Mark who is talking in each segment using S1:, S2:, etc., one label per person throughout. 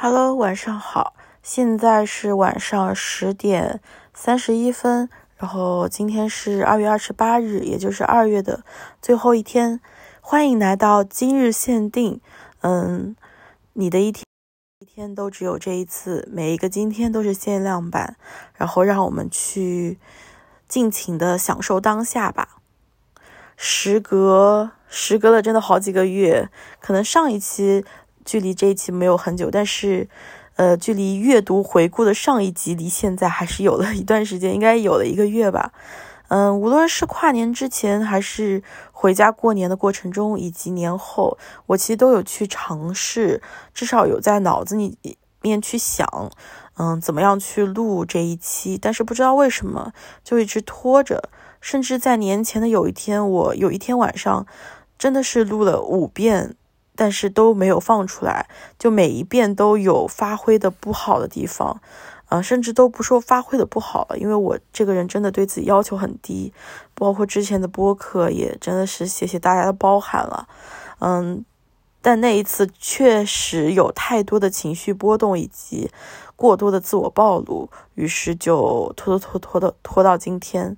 S1: Hello，晚上好，现在是晚上十点三十一分，然后今天是二月二十八日，也就是二月的最后一天，欢迎来到今日限定。嗯，你的一天一天都只有这一次，每一个今天都是限量版，然后让我们去尽情的享受当下吧。时隔时隔了真的好几个月，可能上一期。距离这一期没有很久，但是，呃，距离阅读回顾的上一集离现在还是有了一段时间，应该有了一个月吧。嗯，无论是跨年之前，还是回家过年的过程中，以及年后，我其实都有去尝试，至少有在脑子里面去想，嗯，怎么样去录这一期，但是不知道为什么就一直拖着，甚至在年前的有一天，我有一天晚上真的是录了五遍。但是都没有放出来，就每一遍都有发挥的不好的地方，嗯，甚至都不说发挥的不好了，因为我这个人真的对自己要求很低，包括之前的播客也真的是谢谢大家的包涵了，嗯，但那一次确实有太多的情绪波动以及过多的自我暴露，于是就拖拖拖拖的拖到今天，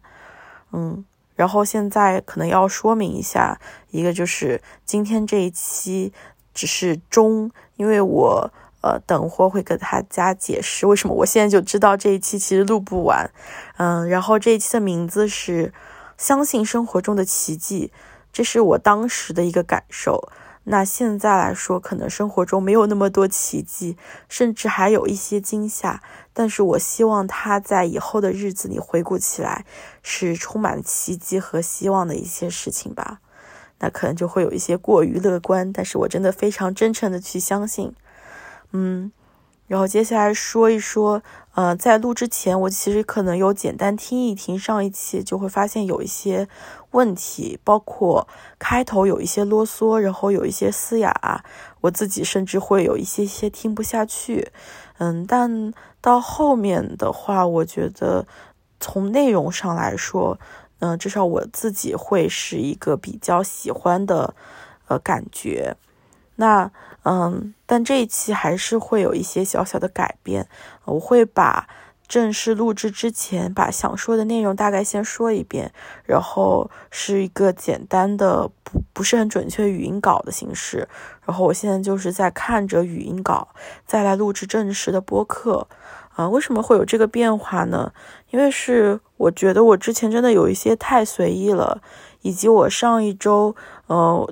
S1: 嗯。然后现在可能要说明一下，一个就是今天这一期只是中，因为我呃等会会跟大家解释为什么我现在就知道这一期其实录不完，嗯，然后这一期的名字是相信生活中的奇迹，这是我当时的一个感受。那现在来说，可能生活中没有那么多奇迹，甚至还有一些惊吓。但是我希望他在以后的日子里回顾起来，是充满奇迹和希望的一些事情吧。那可能就会有一些过于乐观，但是我真的非常真诚的去相信。嗯，然后接下来说一说。呃，在录之前，我其实可能有简单听一听上一期，就会发现有一些问题，包括开头有一些啰嗦，然后有一些嘶哑，我自己甚至会有一些些听不下去。嗯，但到后面的话，我觉得从内容上来说，嗯，至少我自己会是一个比较喜欢的呃感觉。那。嗯，但这一期还是会有一些小小的改变。我会把正式录制之前把想说的内容大概先说一遍，然后是一个简单的不不是很准确语音稿的形式。然后我现在就是在看着语音稿再来录制正式的播客。啊，为什么会有这个变化呢？因为是我觉得我之前真的有一些太随意了，以及我上一周，呃。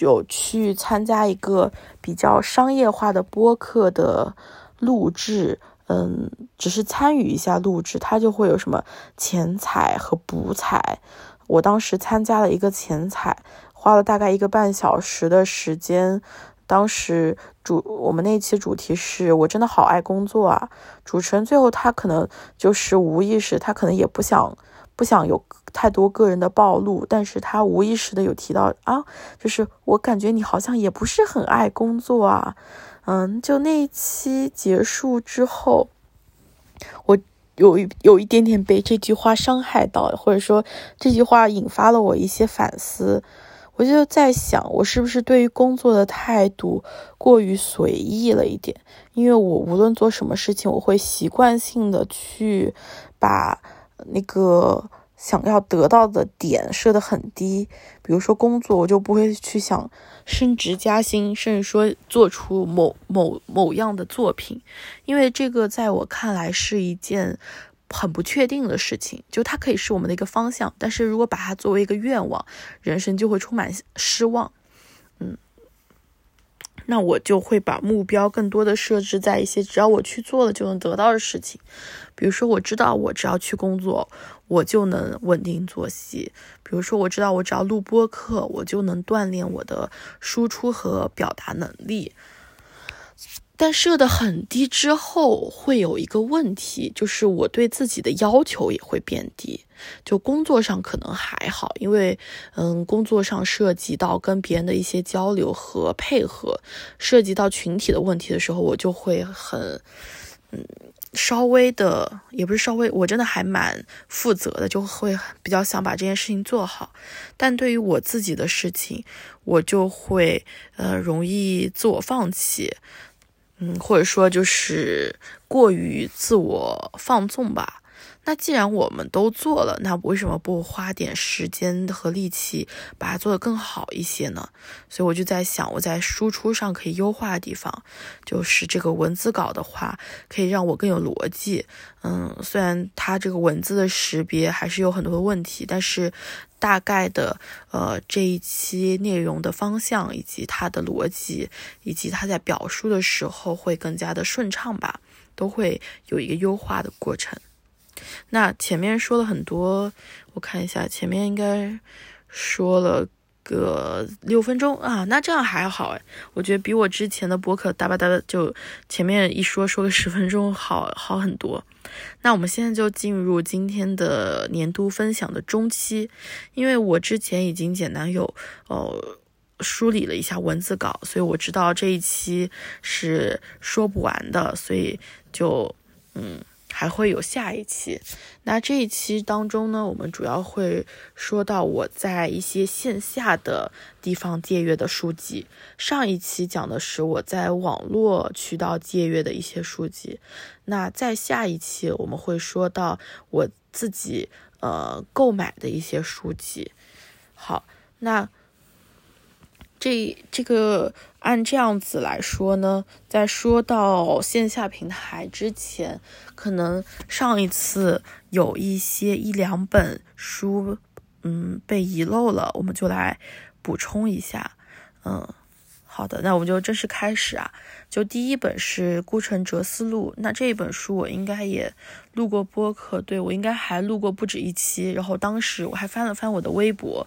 S1: 有去参加一个比较商业化的播客的录制，嗯，只是参与一下录制，它就会有什么前采和补采。我当时参加了一个前采，花了大概一个半小时的时间。当时主我们那期主题是我真的好爱工作啊。主持人最后他可能就是无意识，他可能也不想。不想有太多个人的暴露，但是他无意识的有提到啊，就是我感觉你好像也不是很爱工作啊，嗯，就那一期结束之后，我有一有一点点被这句话伤害到，或者说这句话引发了我一些反思，我就在想，我是不是对于工作的态度过于随意了一点？因为我无论做什么事情，我会习惯性的去把。那个想要得到的点设得很低，比如说工作，我就不会去想升职加薪，甚至说做出某某某样的作品，因为这个在我看来是一件很不确定的事情。就它可以是我们的一个方向，但是如果把它作为一个愿望，人生就会充满失望。那我就会把目标更多的设置在一些只要我去做了就能得到的事情，比如说我知道我只要去工作，我就能稳定作息；比如说我知道我只要录播课，我就能锻炼我的输出和表达能力。但设的很低之后，会有一个问题，就是我对自己的要求也会变低。就工作上可能还好，因为嗯，工作上涉及到跟别人的一些交流和配合，涉及到群体的问题的时候，我就会很嗯，稍微的也不是稍微，我真的还蛮负责的，就会比较想把这件事情做好。但对于我自己的事情，我就会呃容易自我放弃。嗯，或者说就是过于自我放纵吧。那既然我们都做了，那为什么不花点时间和力气把它做得更好一些呢？所以我就在想，我在输出上可以优化的地方，就是这个文字稿的话，可以让我更有逻辑。嗯，虽然它这个文字的识别还是有很多的问题，但是大概的呃这一期内容的方向以及它的逻辑，以及它在表述的时候会更加的顺畅吧，都会有一个优化的过程。那前面说了很多，我看一下，前面应该说了个六分钟啊，那这样还好哎，我觉得比我之前的博客哒吧哒的就前面一说说个十分钟好好很多。那我们现在就进入今天的年度分享的中期，因为我之前已经简单有呃梳理了一下文字稿，所以我知道这一期是说不完的，所以就嗯。还会有下一期，那这一期当中呢，我们主要会说到我在一些线下的地方借阅的书籍。上一期讲的是我在网络渠道借阅的一些书籍，那在下一期我们会说到我自己呃购买的一些书籍。好，那。这这个按这样子来说呢，在说到线下平台之前，可能上一次有一些一两本书，嗯，被遗漏了，我们就来补充一下。嗯，好的，那我们就正式开始啊。就第一本是《孤城哲思录》，那这一本书我应该也录过播客，对我应该还录过不止一期。然后当时我还翻了翻我的微博。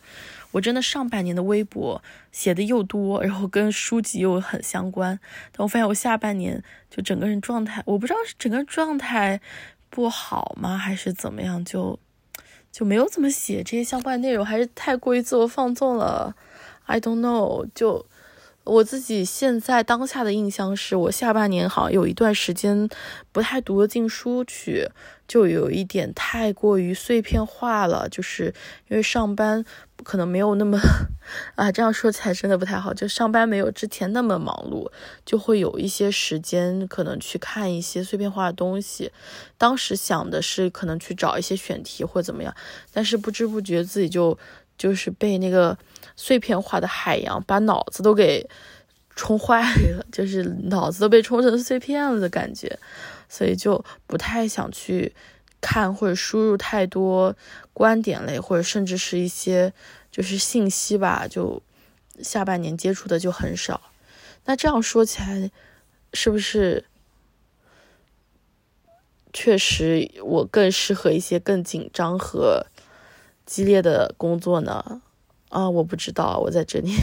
S1: 我真的上半年的微博写的又多，然后跟书籍又很相关，但我发现我下半年就整个人状态，我不知道是整个状态不好吗，还是怎么样，就就没有怎么写这些相关的内容，还是太过于自我放纵了，I don't know，就。我自己现在当下的印象是，我下半年好像有一段时间不太读得进书去，就有一点太过于碎片化了。就是因为上班可能没有那么啊，这样说起来真的不太好。就上班没有之前那么忙碌，就会有一些时间可能去看一些碎片化的东西。当时想的是可能去找一些选题或怎么样，但是不知不觉自己就就是被那个。碎片化的海洋把脑子都给冲坏了，就是脑子都被冲成碎片了的感觉，所以就不太想去看或者输入太多观点类或者甚至是一些就是信息吧，就下半年接触的就很少。那这样说起来，是不是确实我更适合一些更紧张和激烈的工作呢？啊，我不知道，我在这里，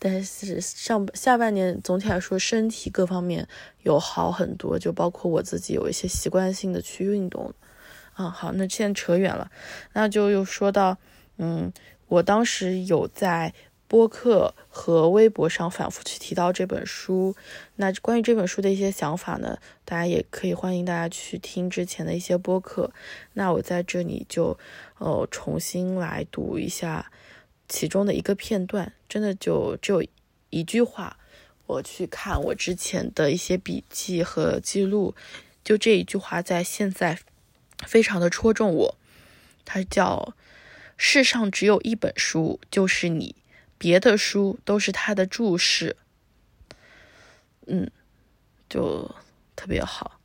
S1: 但是上下半年总体来说身体各方面有好很多，就包括我自己有一些习惯性的去运动。啊，好，那现在扯远了，那就又说到，嗯，我当时有在播客和微博上反复去提到这本书，那关于这本书的一些想法呢，大家也可以欢迎大家去听之前的一些播客。那我在这里就呃重新来读一下。其中的一个片段，真的就只有一句话。我去看我之前的一些笔记和记录，就这一句话在现在非常的戳中我。它叫“世上只有一本书，就是你，别的书都是他的注释。”嗯，就特别好。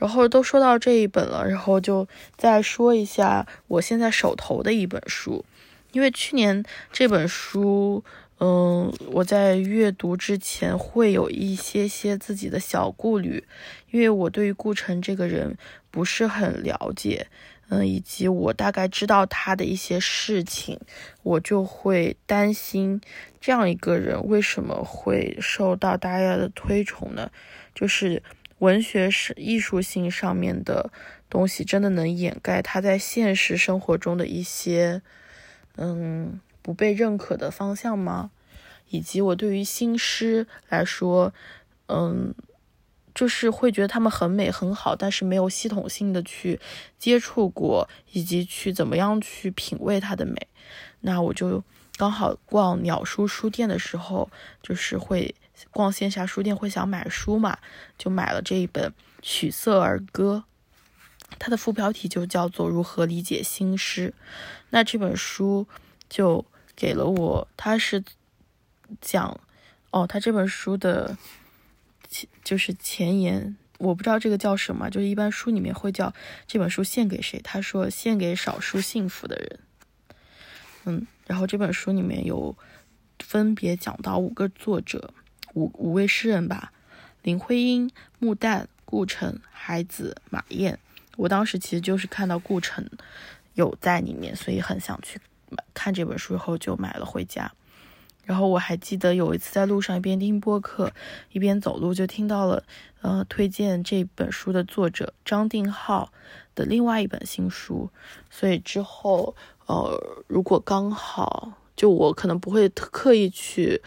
S1: 然后都说到这一本了，然后就再说一下我现在手头的一本书。因为去年这本书，嗯，我在阅读之前会有一些些自己的小顾虑，因为我对于顾城这个人不是很了解，嗯，以及我大概知道他的一些事情，我就会担心这样一个人为什么会受到大家的推崇呢？就是文学是艺术性上面的东西，真的能掩盖他在现实生活中的一些。嗯，不被认可的方向吗？以及我对于新诗来说，嗯，就是会觉得他们很美很好，但是没有系统性的去接触过，以及去怎么样去品味它的美。那我就刚好逛鸟叔书店的时候，就是会逛线下书店会想买书嘛，就买了这一本《曲色儿歌》，它的副标题就叫做《如何理解新诗》。那这本书就给了我，它是讲哦，它这本书的前就是前言，我不知道这个叫什么，就是一般书里面会叫这本书献给谁？他说献给少数幸福的人。嗯，然后这本书里面有分别讲到五个作者。五五位诗人吧，林徽因、穆旦、顾城、海子、马燕。我当时其实就是看到顾城有在里面，所以很想去买看这本书，后就买了回家。然后我还记得有一次在路上一边听播客一边走路，就听到了呃推荐这本书的作者张定浩的另外一本新书，所以之后呃如果刚好就我可能不会刻意去。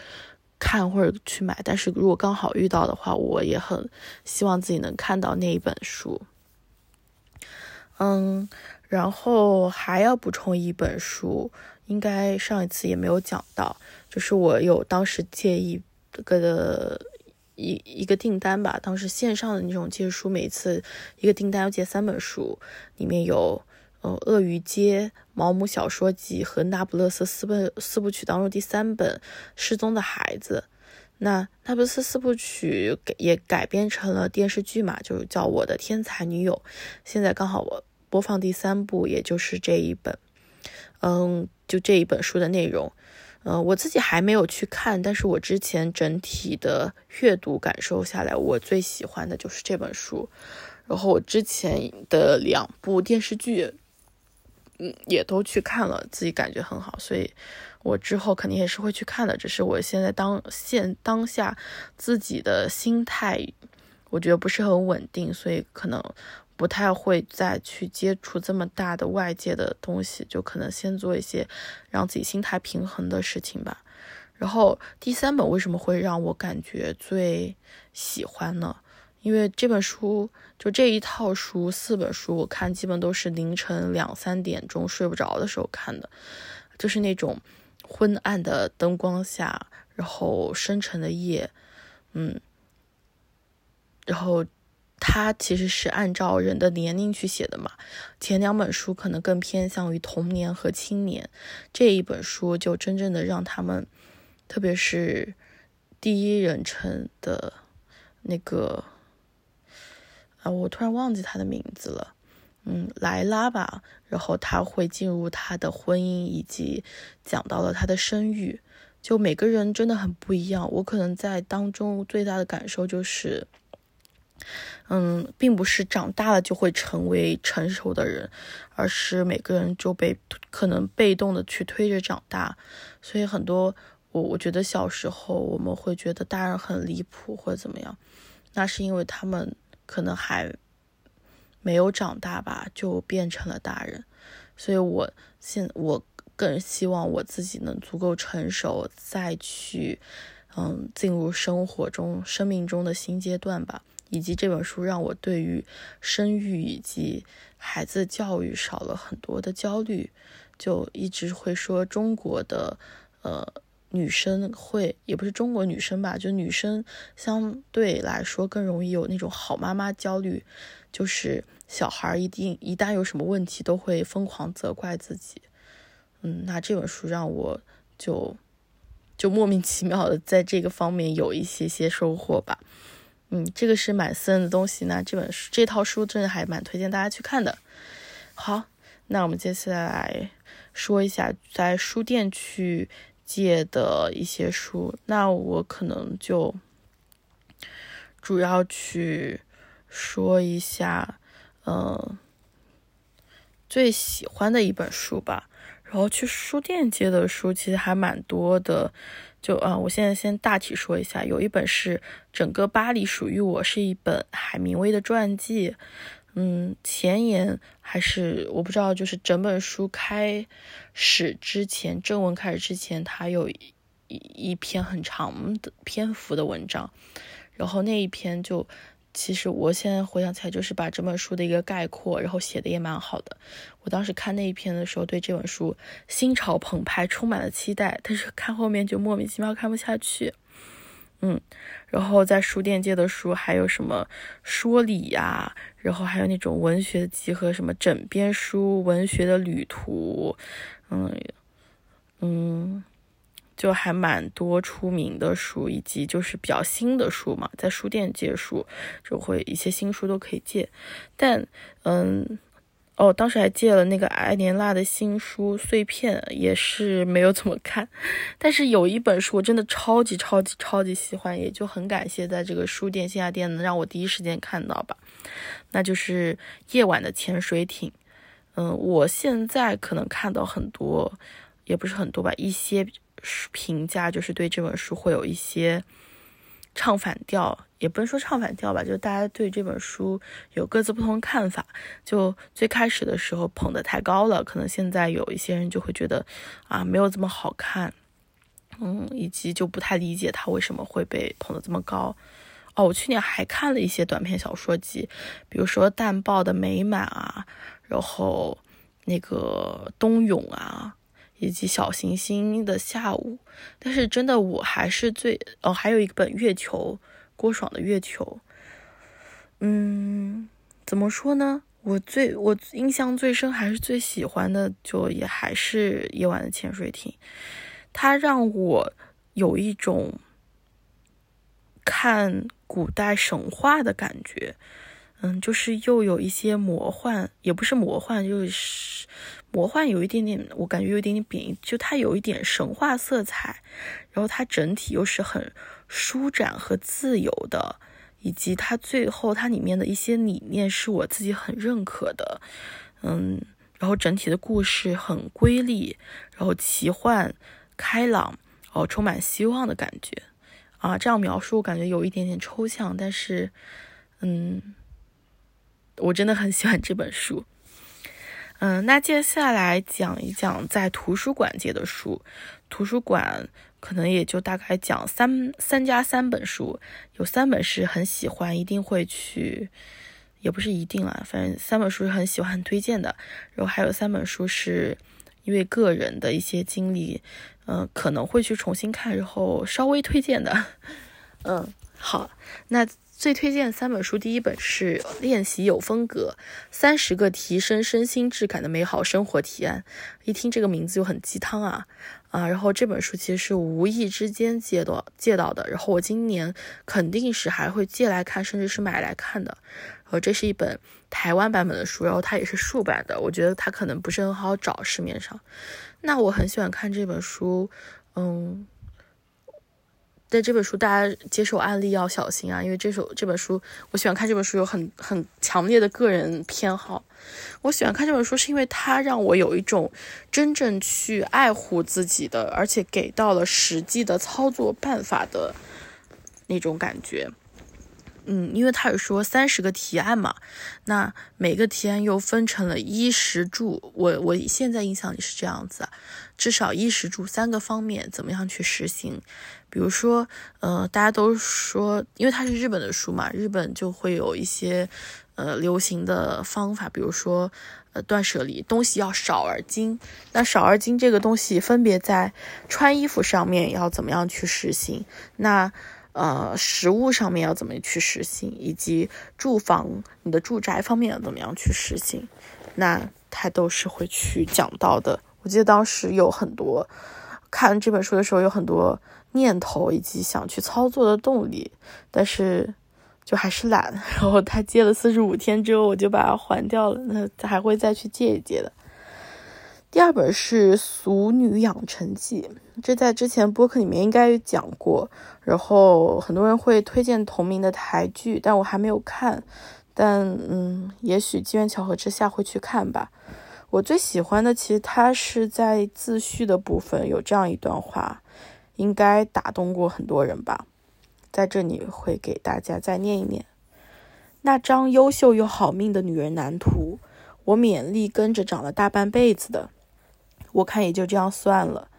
S1: 看或者去买，但是如果刚好遇到的话，我也很希望自己能看到那一本书。嗯，然后还要补充一本书，应该上一次也没有讲到，就是我有当时借一个的一一个订单吧，当时线上的那种借书，每次一个订单要借三本书，里面有。呃，《鳄鱼街》《毛姆小说集》和《那不勒斯四本四部曲》当中第三本《失踪的孩子》，那《那不勒斯四部曲》也改编成了电视剧嘛，就叫《我的天才女友》。现在刚好我播放第三部，也就是这一本。嗯，就这一本书的内容，嗯，我自己还没有去看，但是我之前整体的阅读感受下来，我最喜欢的就是这本书。然后我之前的两部电视剧。嗯，也都去看了，自己感觉很好，所以我之后肯定也是会去看的。只是我现在当现当下自己的心态，我觉得不是很稳定，所以可能不太会再去接触这么大的外界的东西，就可能先做一些让自己心态平衡的事情吧。然后第三本为什么会让我感觉最喜欢呢？因为这本书就这一套书四本书，我看基本都是凌晨两三点钟睡不着的时候看的，就是那种昏暗的灯光下，然后深沉的夜，嗯，然后它其实是按照人的年龄去写的嘛，前两本书可能更偏向于童年和青年，这一本书就真正的让他们，特别是第一人称的那个。啊，我突然忘记他的名字了，嗯，莱拉吧。然后他会进入他的婚姻，以及讲到了他的生育。就每个人真的很不一样。我可能在当中最大的感受就是，嗯，并不是长大了就会成为成熟的人，而是每个人就被可能被动的去推着长大。所以很多我我觉得小时候我们会觉得大人很离谱或者怎么样，那是因为他们。可能还没有长大吧，就变成了大人，所以我现我更希望我自己能足够成熟，再去嗯进入生活中、生命中的新阶段吧。以及这本书让我对于生育以及孩子教育少了很多的焦虑，就一直会说中国的呃。女生会也不是中国女生吧，就女生相对来说更容易有那种好妈妈焦虑，就是小孩一定一旦有什么问题都会疯狂责怪自己。嗯，那这本书让我就就莫名其妙的在这个方面有一些些收获吧。嗯，这个是蛮私人的东西，那这本书这套书真的还蛮推荐大家去看的。好，那我们接下来说一下在书店去。借的一些书，那我可能就主要去说一下，嗯，最喜欢的一本书吧。然后去书店借的书其实还蛮多的，就啊，我现在先大体说一下，有一本是《整个巴黎属于我》，是一本海明威的传记。嗯，前言还是我不知道，就是整本书开始之前，正文开始之前，它有一一篇很长的篇幅的文章，然后那一篇就，其实我现在回想起来，就是把整本书的一个概括，然后写的也蛮好的。我当时看那一篇的时候，对这本书心潮澎湃，充满了期待，但是看后面就莫名其妙看不下去。嗯，然后在书店借的书还有什么说理呀，然后还有那种文学集合，什么枕边书、文学的旅途，嗯嗯，就还蛮多出名的书，以及就是比较新的书嘛，在书店借书就会一些新书都可以借，但嗯。哦，当时还借了那个艾莲娜的新书《碎片》，也是没有怎么看。但是有一本书我真的超级超级超级喜欢，也就很感谢在这个书店线下店能让我第一时间看到吧。那就是《夜晚的潜水艇》。嗯，我现在可能看到很多，也不是很多吧，一些评价就是对这本书会有一些。唱反调也不能说唱反调吧，就大家对这本书有各自不同看法。就最开始的时候捧得太高了，可能现在有一些人就会觉得啊没有这么好看，嗯，以及就不太理解他为什么会被捧得这么高。哦，我去年还看了一些短篇小说集，比如说淡豹的美满啊，然后那个冬泳啊。以及小行星的下午，但是真的我还是最哦，还有一本月球，郭爽的月球。嗯，怎么说呢？我最我印象最深，还是最喜欢的，就也还是夜晚的潜水艇。它让我有一种看古代神话的感觉。嗯，就是又有一些魔幻，也不是魔幻，就是魔幻有一点点，我感觉有一点点贬义，就它有一点神话色彩，然后它整体又是很舒展和自由的，以及它最后它里面的一些理念是我自己很认可的，嗯，然后整体的故事很瑰丽，然后奇幻开朗，然后充满希望的感觉，啊，这样描述我感觉有一点点抽象，但是，嗯。我真的很喜欢这本书，嗯，那接下来讲一讲在图书馆借的书。图书馆可能也就大概讲三三加三本书，有三本是很喜欢，一定会去，也不是一定啦，反正三本书是很喜欢、很推荐的。然后还有三本书是因为个人的一些经历，嗯，可能会去重新看，然后稍微推荐的。嗯，好，那。最推荐三本书，第一本是《练习有风格：三十个提升身心质感的美好生活提案》。一听这个名字就很鸡汤啊啊！然后这本书其实是无意之间借到借到的，然后我今年肯定是还会借来看，甚至是买来看的。呃，这是一本台湾版本的书，然后它也是竖版的，我觉得它可能不是很好找市面上。那我很喜欢看这本书，嗯。在这本书，大家接受案例要小心啊，因为这首这本书，我喜欢看这本书有很很强烈的个人偏好。我喜欢看这本书，是因为它让我有一种真正去爱护自己的，而且给到了实际的操作办法的那种感觉。嗯，因为他有说三十个提案嘛，那每个提案又分成了衣食住，我我现在印象里是这样子，至少衣食住三个方面怎么样去实行？比如说，呃，大家都说，因为它是日本的书嘛，日本就会有一些呃流行的方法，比如说呃断舍离，东西要少而精。那少而精这个东西，分别在穿衣服上面要怎么样去实行？那呃，食物上面要怎么去实行，以及住房你的住宅方面要怎么样去实行，那他都是会去讲到的。我记得当时有很多看这本书的时候，有很多念头以及想去操作的动力，但是就还是懒。然后他借了四十五天之后，我就把它还掉了。那还会再去借一借的。第二本是《俗女养成记》，这在之前播客里面应该讲过。然后很多人会推荐同名的台剧，但我还没有看。但嗯，也许机缘巧合之下会去看吧。我最喜欢的其实它是在自序的部分有这样一段话，应该打动过很多人吧。在这里会给大家再念一念：那张优秀又好命的女人蓝图，我勉力跟着长了大半辈子的。我看也就这样算了，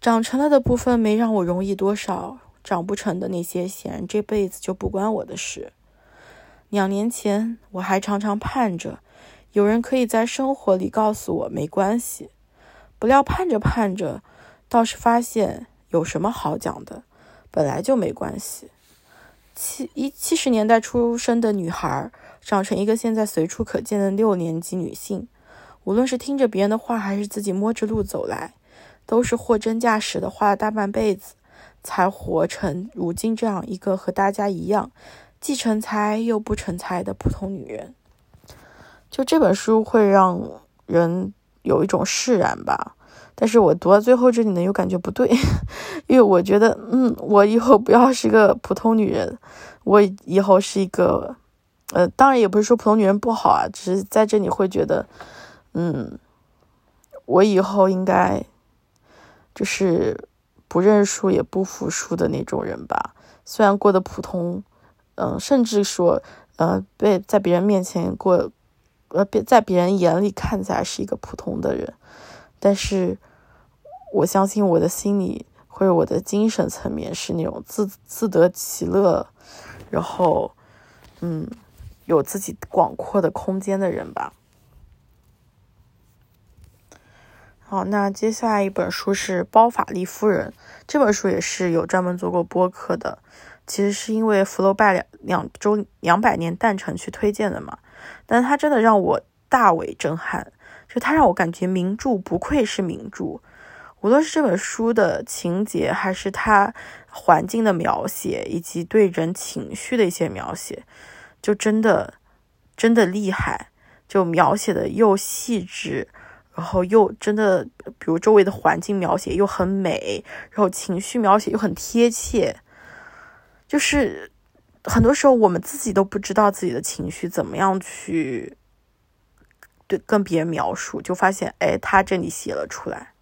S1: 长成了的部分没让我容易多少，长不成的那些显然这辈子就不关我的事。两年前我还常常盼着有人可以在生活里告诉我没关系，不料盼着盼着，倒是发现有什么好讲的，本来就没关系。七一七十年代出生的女孩，长成一个现在随处可见的六年级女性，无论是听着别人的话，还是自己摸着路走来，都是货真价实的花了大半辈子，才活成如今这样一个和大家一样，既成才又不成才的普通女人。就这本书会让人有一种释然吧。但是我读到最后这里呢，又感觉不对，因为我觉得，嗯，我以后不要是个普通女人，我以后是一个，呃，当然也不是说普通女人不好啊，只是在这里会觉得，嗯，我以后应该就是不认输也不服输的那种人吧。虽然过得普通，嗯，甚至说，呃，被在别人面前过，呃，别在别人眼里看起来是一个普通的人。但是，我相信我的心里或者我的精神层面是那种自自得其乐，然后，嗯，有自己广阔的空间的人吧。好，那接下来一本书是《包法利夫人》，这本书也是有专门做过播客的，其实是因为福楼拜两两周两百年诞辰去推荐的嘛，但是它真的让我大为震撼。就它让我感觉名著不愧是名著，无论是这本书的情节，还是它环境的描写，以及对人情绪的一些描写，就真的真的厉害，就描写的又细致，然后又真的，比如周围的环境描写又很美，然后情绪描写又很贴切，就是很多时候我们自己都不知道自己的情绪怎么样去。对，跟别人描述，就发现，哎，他这里写了出来。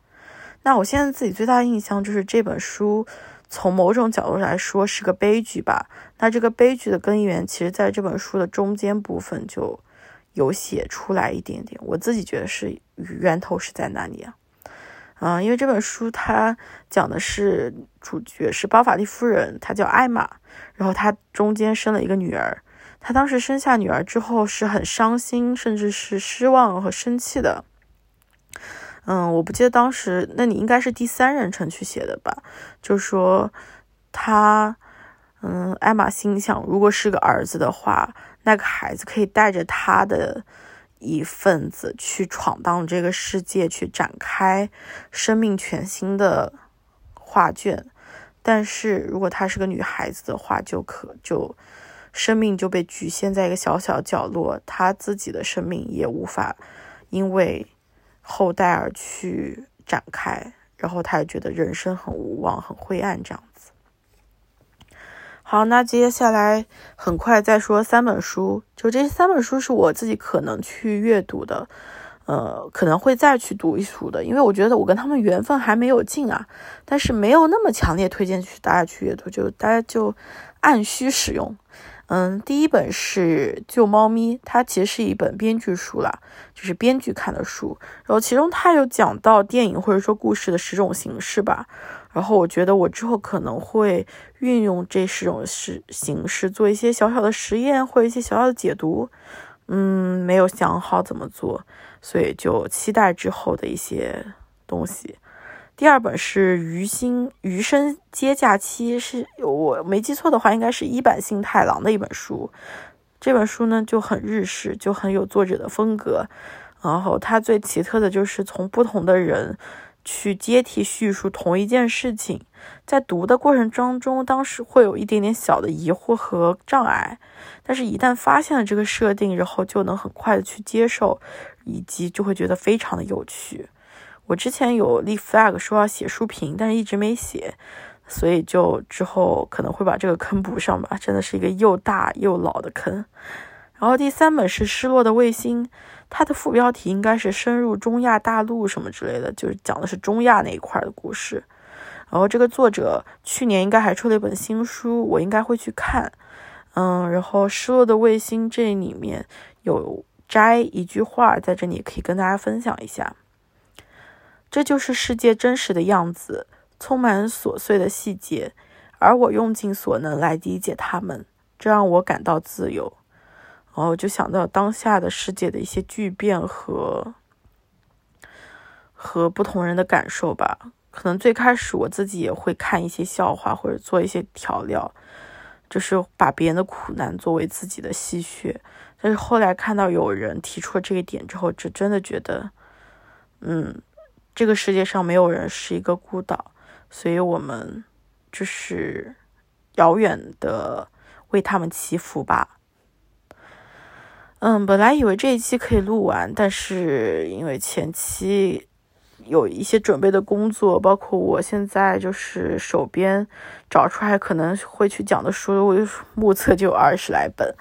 S1: 那我现在自己最大的印象就是这本书，从某种角度来说是个悲剧吧。那这个悲剧的根源，其实在这本书的中间部分就有写出来一点点。我自己觉得是源头是在哪里啊？嗯，因为这本书它讲的是主角是包法利夫人，她叫艾玛，然后她中间生了一个女儿。她当时生下女儿之后是很伤心，甚至是失望和生气的。嗯，我不记得当时，那你应该是第三人称去写的吧？就说他，嗯，艾玛心想，如果是个儿子的话，那个孩子可以带着他的一份子去闯荡这个世界，去展开生命全新的画卷。但是如果她是个女孩子的话，就可就。生命就被局限在一个小小角落，她自己的生命也无法因为后代而去展开，然后他也觉得人生很无望、很灰暗这样。好，那接下来很快再说三本书，就这三本书是我自己可能去阅读的，呃，可能会再去读一读的，因为我觉得我跟他们缘分还没有尽啊，但是没有那么强烈推荐去大家去阅读，就大家就按需使用。嗯，第一本是《救猫咪》，它其实是一本编剧书啦，就是编剧看的书。然后其中它有讲到电影或者说故事的十种形式吧。然后我觉得我之后可能会运用这十种式形式做一些小小的实验或者一些小小的解读。嗯，没有想好怎么做，所以就期待之后的一些东西。第二本是《余心余生皆假期》，是我没记错的话，应该是一版幸太郎的一本书。这本书呢就很日式，就很有作者的风格。然后它最奇特的就是从不同的人去接替叙述同一件事情。在读的过程当中，当时会有一点点小的疑惑和障碍，但是一旦发现了这个设定，然后就能很快的去接受，以及就会觉得非常的有趣。我之前有立 flag 说要写书评，但是一直没写，所以就之后可能会把这个坑补上吧。真的是一个又大又老的坑。然后第三本是《失落的卫星》，它的副标题应该是“深入中亚大陆”什么之类的，就是讲的是中亚那一块的故事。然后这个作者去年应该还出了一本新书，我应该会去看。嗯，然后《失落的卫星》这里面有摘一句话，在这里可以跟大家分享一下。这就是世界真实的样子，充满琐碎的细节，而我用尽所能来理解它们，这让我感到自由。然后就想到当下的世界的一些巨变和和不同人的感受吧。可能最开始我自己也会看一些笑话或者做一些调料，就是把别人的苦难作为自己的吸血。但是后来看到有人提出了这一点之后，就真的觉得，嗯，这个世界上没有人是一个孤岛，所以我们就是遥远的为他们祈福吧。嗯，本来以为这一期可以录完，但是因为前期有一些准备的工作，包括我现在就是手边找出来可能会去讲的书，目测就有二十来本，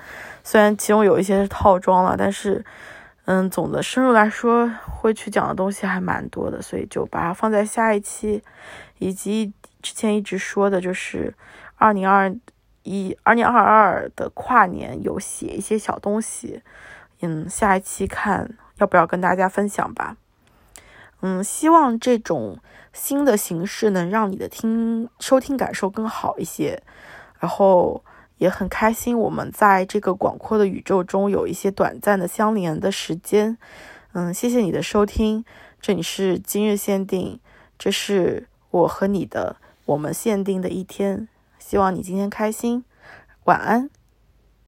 S1: 虽然其中有一些是套装了，但是嗯，总的深入来说，会去讲的东西还蛮多的，所以就把它放在下一期，以及之前一直说的就是二零二。一二零二二的跨年有写一些小东西，嗯，下一期看要不要跟大家分享吧。嗯，希望这种新的形式能让你的听收听感受更好一些，然后也很开心我们在这个广阔的宇宙中有一些短暂的相连的时间。嗯，谢谢你的收听，这里是今日限定，这是我和你的我们限定的一天。希望你今天开心，晚安。